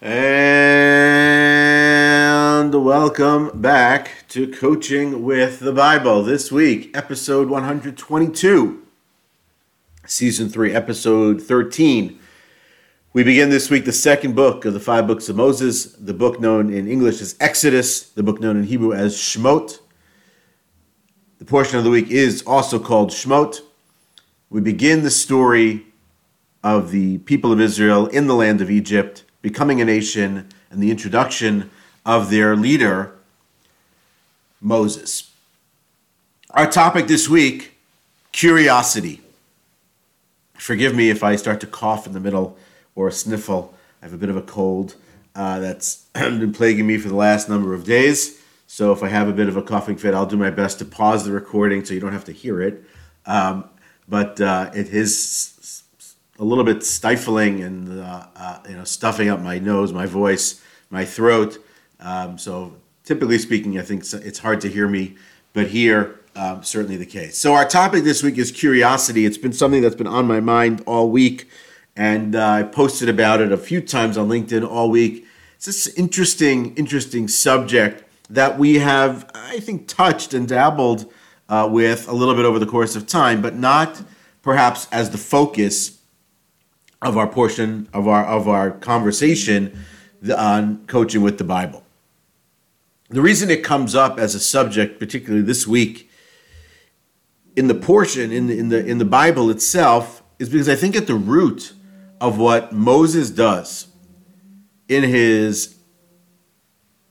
And welcome back to Coaching with the Bible. This week, episode 122, season 3, episode 13. We begin this week the second book of the five books of Moses, the book known in English as Exodus, the book known in Hebrew as Shemot. The portion of the week is also called Shemot. We begin the story of the people of Israel in the land of Egypt, becoming a nation, and the introduction of their leader, Moses. Our topic this week curiosity. Forgive me if I start to cough in the middle or sniffle. I have a bit of a cold uh, that's been plaguing me for the last number of days. So if I have a bit of a coughing fit, I'll do my best to pause the recording so you don't have to hear it. Um, but uh, it is a little bit stifling and uh, uh, you know stuffing up my nose, my voice, my throat. Um, so typically speaking, I think it's hard to hear me, but here um, certainly the case. So our topic this week is curiosity. It's been something that's been on my mind all week, and uh, I posted about it a few times on LinkedIn all week. It's this interesting, interesting subject that we have, I think, touched and dabbled uh, with a little bit over the course of time, but not perhaps as the focus of our portion of our of our conversation on coaching with the Bible. The reason it comes up as a subject, particularly this week, in the portion in the in the in the Bible itself, is because I think at the root of what Moses does in his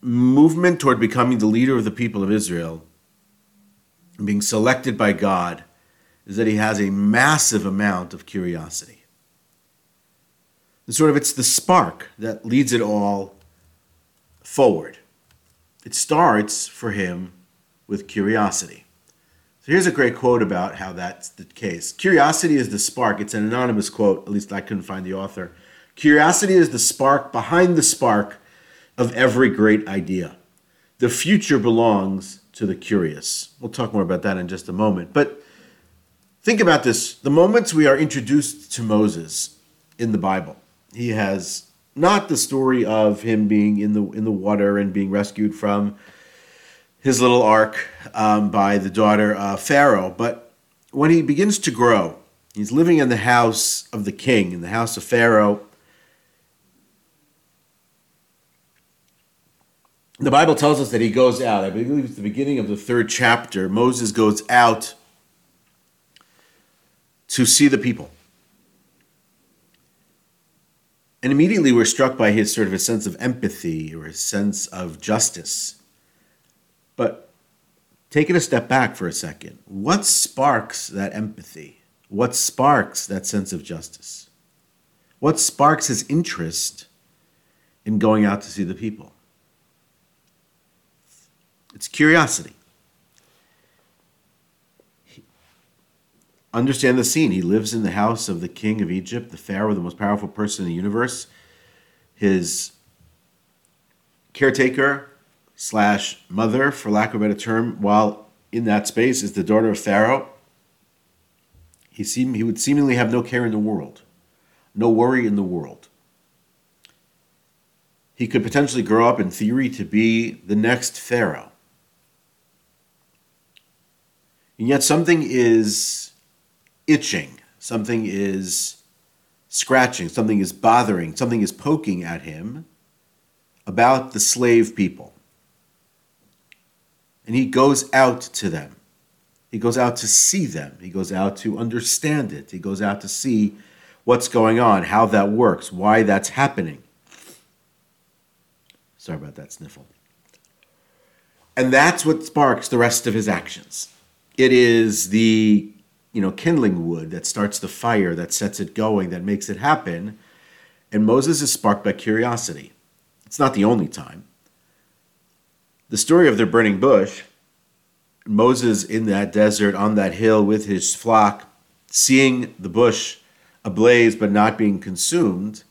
movement toward becoming the leader of the people of Israel and being selected by God is that he has a massive amount of curiosity. Sort of it's the spark that leads it all forward. It starts for him with curiosity. So here's a great quote about how that's the case. Curiosity is the spark. It's an anonymous quote, at least I couldn't find the author. Curiosity is the spark behind the spark of every great idea. The future belongs to the curious. We'll talk more about that in just a moment. But think about this the moments we are introduced to Moses in the Bible, he has not the story of him being in the in the water and being rescued from his little ark um, by the daughter of Pharaoh, but when he begins to grow, he's living in the house of the king, in the house of Pharaoh. The Bible tells us that he goes out. I believe it's the beginning of the third chapter. Moses goes out to see the people. And immediately we're struck by his sort of a sense of empathy or a sense of justice. But take it a step back for a second. What sparks that empathy? What sparks that sense of justice? What sparks his interest in going out to see the people? It's curiosity. Understand the scene. He lives in the house of the king of Egypt, the Pharaoh, the most powerful person in the universe. His caretaker slash mother, for lack of a better term, while in that space is the daughter of Pharaoh. He, seem, he would seemingly have no care in the world, no worry in the world. He could potentially grow up, in theory, to be the next Pharaoh. And yet, something is itching, something is scratching, something is bothering, something is poking at him about the slave people. And he goes out to them. He goes out to see them. He goes out to understand it. He goes out to see what's going on, how that works, why that's happening. Sorry about that sniffle. And that's what sparks the rest of his actions. It is the you know, kindling wood that starts the fire, that sets it going, that makes it happen. And Moses is sparked by curiosity. It's not the only time. The story of the burning bush, Moses in that desert on that hill with his flock, seeing the bush ablaze but not being consumed,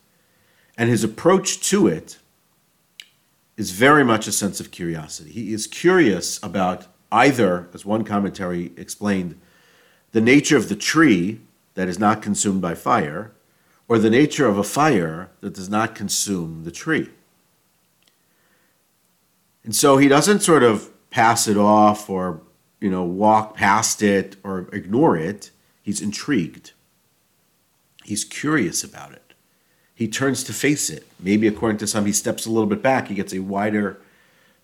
and his approach to it is very much a sense of curiosity. He is curious about either, as one commentary explained, the nature of the tree that is not consumed by fire, or the nature of a fire that does not consume the tree. And so he doesn't sort of pass it off or, you know, walk past it or ignore it. He's intrigued. He's curious about it. He turns to face it. Maybe according to some, he steps a little bit back. He gets a wider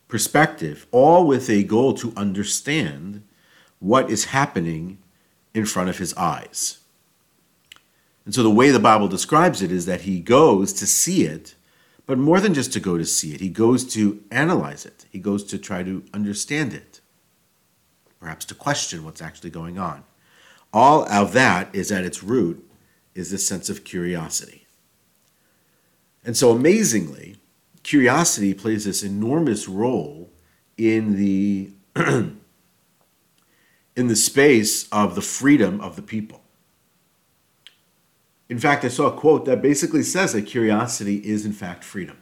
perspective, all with a goal to understand what is happening in front of his eyes. And so the way the Bible describes it is that he goes to see it, but more than just to go to see it, he goes to analyze it. He goes to try to understand it, perhaps to question what's actually going on. All of that is at its root is this sense of curiosity. And so amazingly, curiosity plays this enormous role in the in the space of the freedom of the people. In fact, I saw a quote that basically says that curiosity is, in fact, freedom.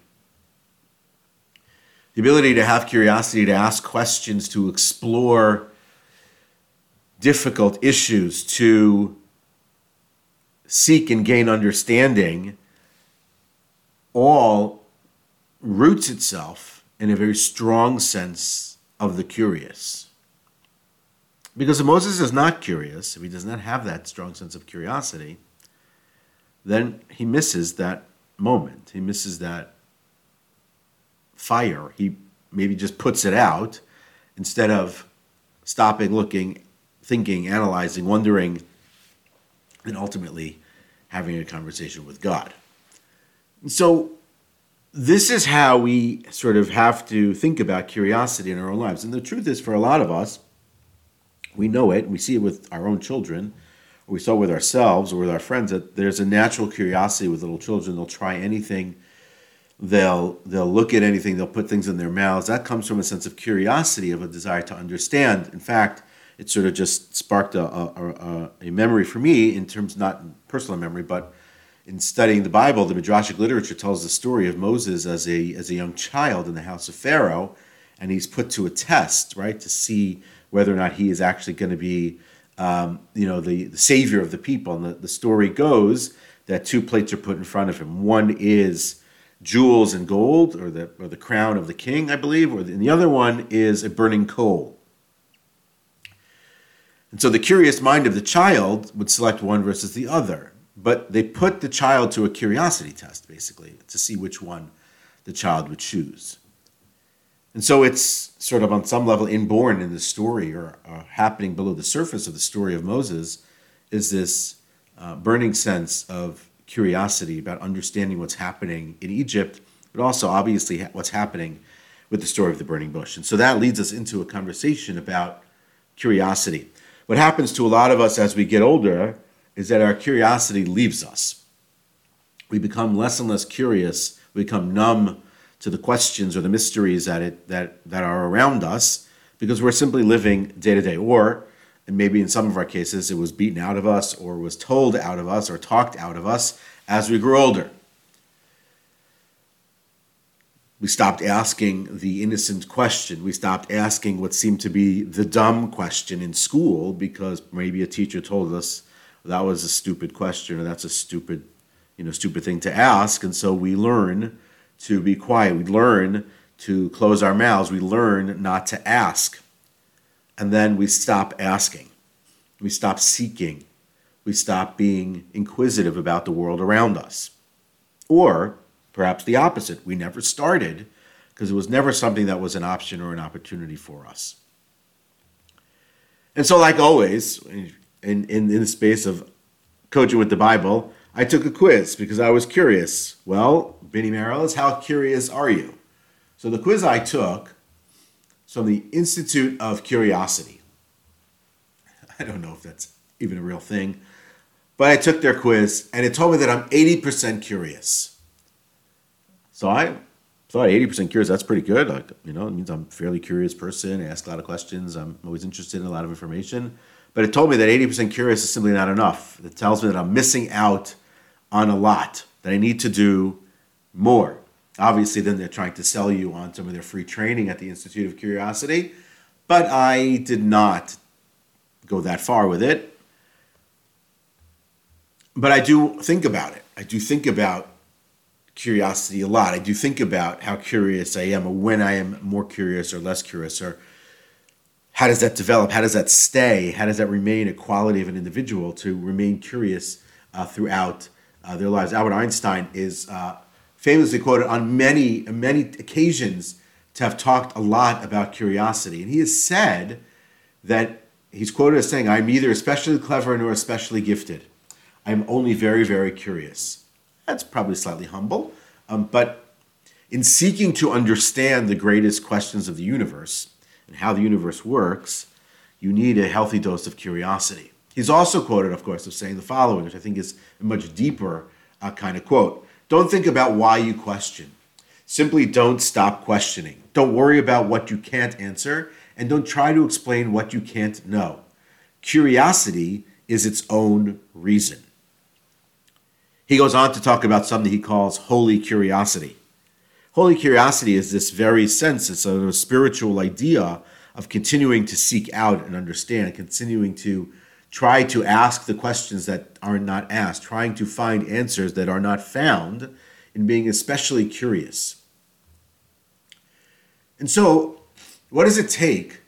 The ability to have curiosity, to ask questions, to explore difficult issues, to seek and gain understanding, all roots itself in a very strong sense of the curious. Because if Moses is not curious, if he does not have that strong sense of curiosity, then he misses that moment. He misses that fire. He maybe just puts it out instead of stopping, looking, thinking, analyzing, wondering, and ultimately having a conversation with God. And so, this is how we sort of have to think about curiosity in our own lives. And the truth is, for a lot of us, we know it, we see it with our own children, we saw it with ourselves or with our friends, that there's a natural curiosity with little children. They'll try anything, they'll, they'll look at anything, they'll put things in their mouths. That comes from a sense of curiosity, of a desire to understand. In fact, it sort of just sparked a, a, a, a memory for me in terms, not personal memory, but in studying the Bible, the Midrashic literature tells the story of Moses as a, as a young child in the house of Pharaoh, and he's put to a test, right, to see whether or not he is actually going to be, um, you know, the, the, savior of the people. And the, the story goes that two plates are put in front of him. One is jewels and gold, or the, or the crown of the king, I believe, or the, and the other one is a burning coal. And so the curious mind of the child would select one versus the other. But they put the child to a curiosity test, basically, to see which one the child would choose. And so it's sort of on some level inborn in the story or uh, happening below the surface of the story of Moses is this uh, burning sense of curiosity about understanding what's happening in Egypt, but also obviously what's happening with the story of the burning bush. And so that leads us into a conversation about curiosity. What happens to a lot of us as we get older is that our curiosity leaves us. We become less and less curious, we become numb to the questions or the mysteries that it that that are around us because we're simply living day to day. Or and maybe in some of our cases it was beaten out of us or was told out of us or talked out of us as we grew older. We stopped asking the innocent question. We stopped asking what seemed to be the dumb question in school because maybe a teacher told us that was a stupid question or that's a stupid you know stupid thing to ask. And so we learn to be quiet. We learn to close our mouths. We learn not to ask. And then we stop asking. We stop seeking. We stop being inquisitive about the world around us. Or perhaps the opposite. We never started because it was never something that was an option or an opportunity for us. And so, like always, in, in, in the space of coaching with the Bible, I took a quiz because I was curious. Well, Benny Marilis, how curious are you? So the quiz I took is from the Institute of Curiosity. I don't know if that's even a real thing, but I took their quiz and it told me that I'm 80% curious. So I thought 80% curious, that's pretty good. Like, you know, it means I'm a fairly curious person. I ask a lot of questions. I'm always interested in a lot of information. But it told me that 80% curious is simply not enough. It tells me that I'm missing out on a lot, that I need to do more. Obviously, then they're trying to sell you on some of their free training at the Institute of Curiosity, but I did not go that far with it. but I do think about it. I do think about curiosity a lot. I do think about how curious I am, or when I am more curious or less curious, or how does that develop? How does that stay? How does that remain a quality of an individual to remain curious uh, throughout uh, their lives? Albert Einstein is uh, famously quoted on many, many occasions to have talked a lot about curiosity. And he has said that he's quoted as saying, I'm neither especially clever nor especially gifted. I'm only very, very curious. That's probably slightly humble, um, but in seeking to understand the greatest questions of the universe and how the universe works, you need a healthy dose of curiosity. He's also quoted, of course, of saying the following, which I think is a much deeper uh, kind of quote. Don't think about why you question. Simply don't stop questioning. Don't worry about what you can't answer, and don't try to explain what you can't know. Curiosity is its own reason. He goes on to talk about something he calls holy curiosity. Holy curiosity is this very sense, it's a spiritual idea of continuing to seek out and understand, continuing to try to ask the questions that are not asked, trying to find answers that are not found, in being especially curious. And so, what does it take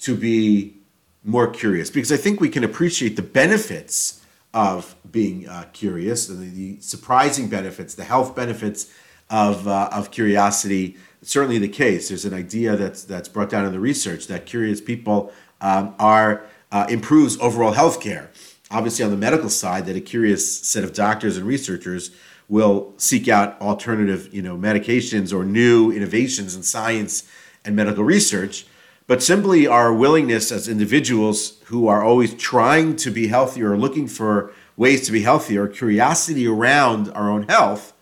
to be more curious? Because I think we can appreciate the benefits of being uh, curious, the, the, surprising benefits, the health benefits of, uh, of curiosity. Certainly the case. There's an idea that's, that's brought down in the research that curious people um, are uh, improves overall health care. Obviously, on the medical side, that a curious set of doctors and researchers will seek out alternative, you know, medications or new innovations in science and medical research but simply our willingness as individuals who are always trying to be healthier or looking for ways to be healthier, curiosity around our own health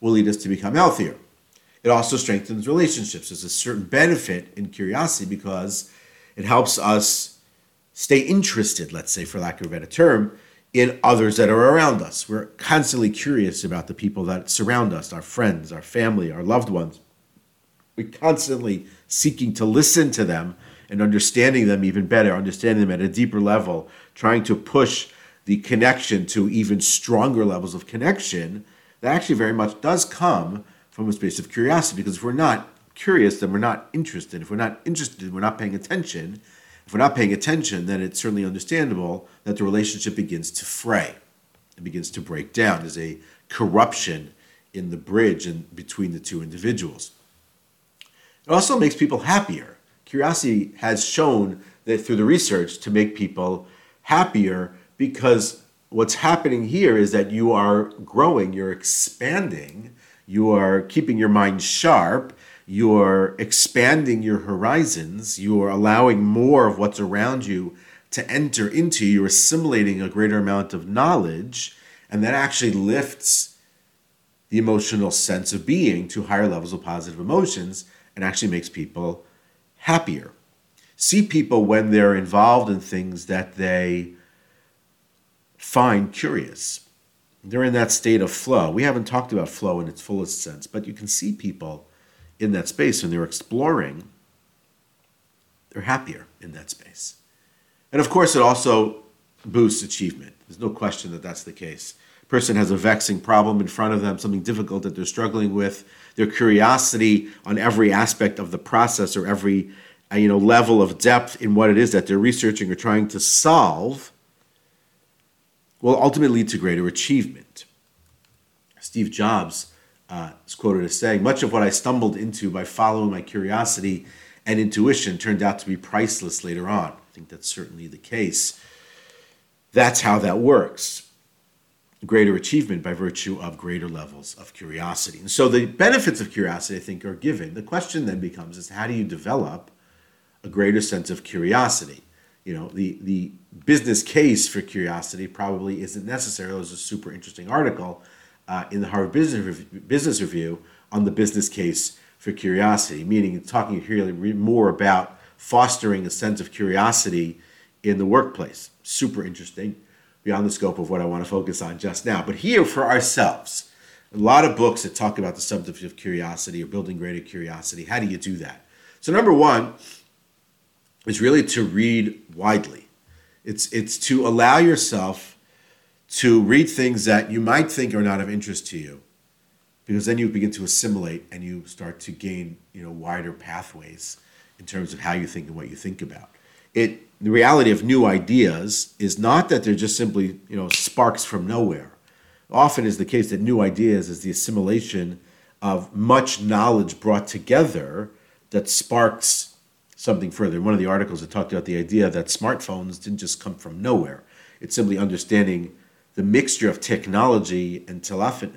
will lead us to become healthier. It also strengthens relationships. There's a certain benefit in curiosity because it helps us stay interested, let's say, for lack of a better term, in others that are around us. We're constantly curious about the people that surround us, our friends, our family, our loved ones. We're constantly seeking to listen to them and understanding them even better, understanding them at a deeper level, trying to push the connection to even stronger levels of connection, that actually very much does come from a space of curiosity. Because if we're not curious, then we're not interested. If we're not interested, we're not paying attention. If we're not paying attention, then it's certainly understandable that the relationship begins to fray. It begins to break down. There's a corruption in the bridge in between the two individuals. It also makes people happier. Curiosity has shown that through the research to make people happier because what's happening here is that you are growing, you're expanding, you are keeping your mind sharp, you're expanding your horizons, you are allowing more of what's around you to enter into, you're assimilating a greater amount of knowledge, and that actually lifts the emotional sense of being to higher levels of positive emotions and actually makes people happier. See people when they're involved in things that they find curious. They're in that state of flow. We haven't talked about flow in its fullest sense, but you can see people in that space when they're exploring, they're happier in that space. And of course, it also boosts achievement. There's no question that that's the case. A person has a vexing problem in front of them, something difficult that they're struggling with their curiosity on every aspect of the process or every uh, you know level of depth in what it is that they're researching or trying to solve will ultimately lead to greater achievement. Steve Jobs uh, is quoted as saying, "Much of what I stumbled into by following my curiosity and intuition turned out to be priceless later on." I think that's certainly the case. That's how that works greater achievement by virtue of greater levels of curiosity. And so the benefits of curiosity, I think, are given. The question then becomes is how do you develop a greater sense of curiosity? You know, the, the business case for curiosity probably isn't necessary. There's a super interesting article uh, in the Harvard Business Review, Business Review on the business case for curiosity, meaning talking here more about fostering a sense of curiosity in the workplace. Super interesting beyond the scope of what I want to focus on just now. But here for ourselves, a lot of books that talk about the subject of curiosity or building greater curiosity. How do you do that? So number one is really to read widely. It's it's to allow yourself to read things that you might think are not of interest to you because then you begin to assimilate and you start to gain you know wider pathways in terms of how you think and what you think about. It the reality of new ideas is not that they're just simply you know sparks from nowhere. Often is the case that new ideas is the assimilation of much knowledge brought together that sparks something further. One of the articles that talked about the idea that smartphones didn't just come from nowhere. It's simply understanding the mixture of technology and telephony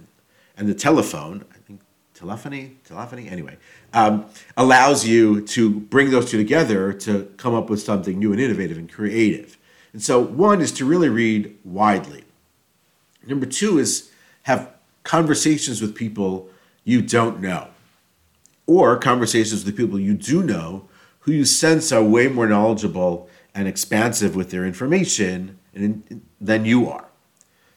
and the telephone i think telephony telephony? Anyway um, allows you to bring those two together to come up with something new and innovative and creative. And so one is to really read widely. Number two is have conversations with people you don't know or conversations with people you do know who you sense are way more knowledgeable and expansive with their information than you are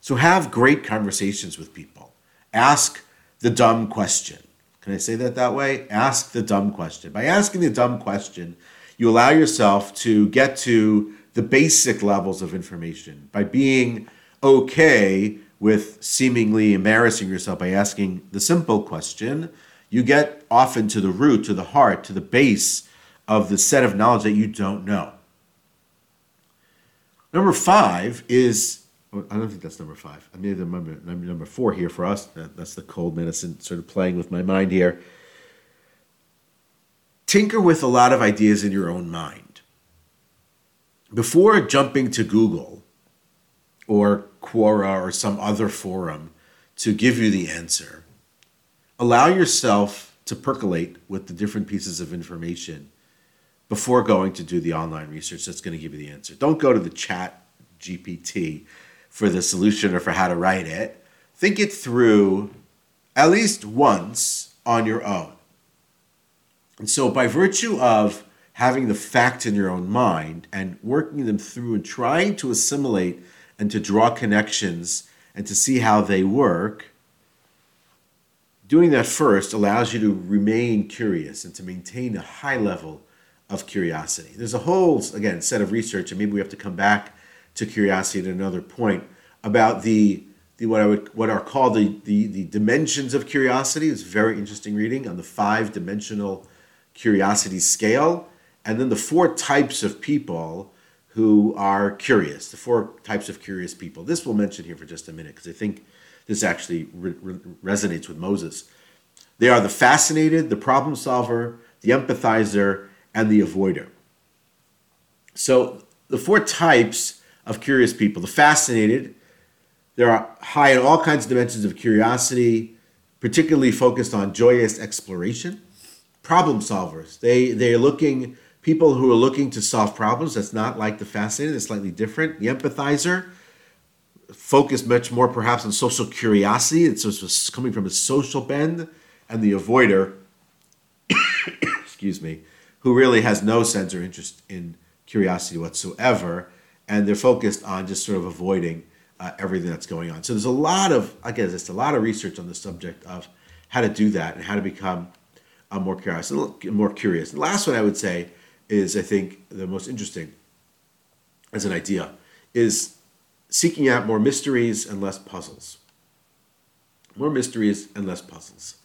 so have great conversations with people. Ask the dumb question. Can I say that that way? Ask the dumb question. By asking the dumb question, you allow yourself to get to the basic levels of information by being okay with seemingly embarrassing yourself by asking the simple question. You get often to the root, to the heart, to the base of the set of knowledge that you don't know. Number five is Oh, I don't think that's number five. I mean, number, number four here for us. That's the cold medicine sort of playing with my mind here. Tinker with a lot of ideas in your own mind. Before jumping to Google or Quora or some other forum to give you the answer, allow yourself to percolate with the different pieces of information before going to do the online research that's going to give you the answer. Don't go to the chat GPT for the solution or for how to write it. Think it through at least once on your own. And so, by virtue of having the facts in your own mind and working them through and trying to assimilate and to draw connections and to see how they work, doing that first allows you to remain curious and to maintain a high level of curiosity. There's a whole, again, set of research, and maybe we have to come back to curiosity at another point about the, the what I would what are called the, the the dimensions of curiosity. It's very interesting reading on the five dimensional curiosity scale, and then the four types of people who are curious. The four types of curious people. This we'll mention here for just a minute because I think this actually re- re- resonates with Moses. They are the fascinated, the problem solver, the empathizer, and the avoider. So the four types of curious people. The fascinated, they're high in all kinds of dimensions of curiosity, particularly focused on joyous exploration. Problem solvers, they they're looking people who are looking to solve problems. That's not like the fascinated. It's slightly different. The empathizer, focused much more perhaps on social curiosity. It's coming from a social bend, and the avoider, excuse me, who really has no sense or interest in curiosity whatsoever and they're focused on just sort of avoiding uh, everything that's going on. So there's a lot of, again, there's a lot of research on the subject of how to do that and how to become uh, more curious. And More curious. the last one I would say is, I think, the most interesting as an idea is seeking out more mysteries and less puzzles. More mysteries and less puzzles.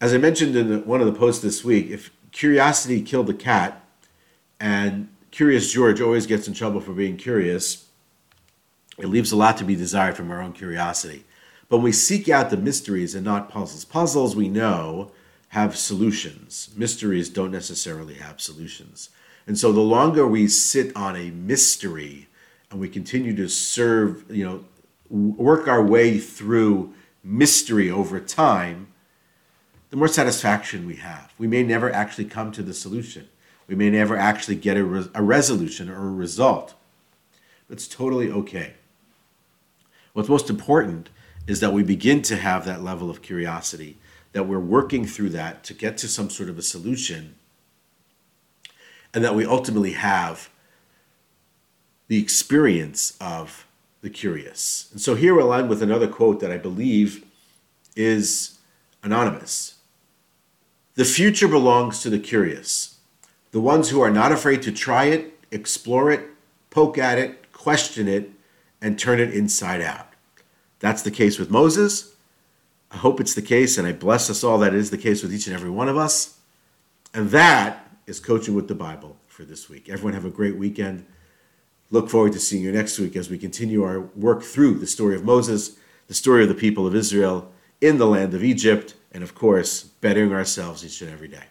As I mentioned in one of the posts this week, if curiosity killed the cat and Curious George always gets in trouble for being curious. It leaves a lot to be desired from our own curiosity. But when we seek out the mysteries and not puzzles, puzzles we know have solutions. Mysteries don't necessarily have solutions. And so the longer we sit on a mystery and we continue to serve, you know, work our way through mystery over time, the more satisfaction we have. We may never actually come to the solution. We may never actually get a, re- a resolution or a result. But it's totally okay. What's most important is that we begin to have that level of curiosity, that we're working through that to get to some sort of a solution, and that we ultimately have the experience of the curious. And so here we'll end with another quote that I believe is anonymous. The future belongs to the curious the ones who are not afraid to try it, explore it, poke at it, question it, and turn it inside out. That's the case with Moses. I hope it's the case, and I bless us all that it is the case with each and every one of us. And that is Coaching with the Bible for this week. Everyone have a great weekend. Look forward to seeing you next week as we continue our work through the story of Moses, the story of the people of Israel in the land of Egypt, and of course, bettering ourselves each and every day.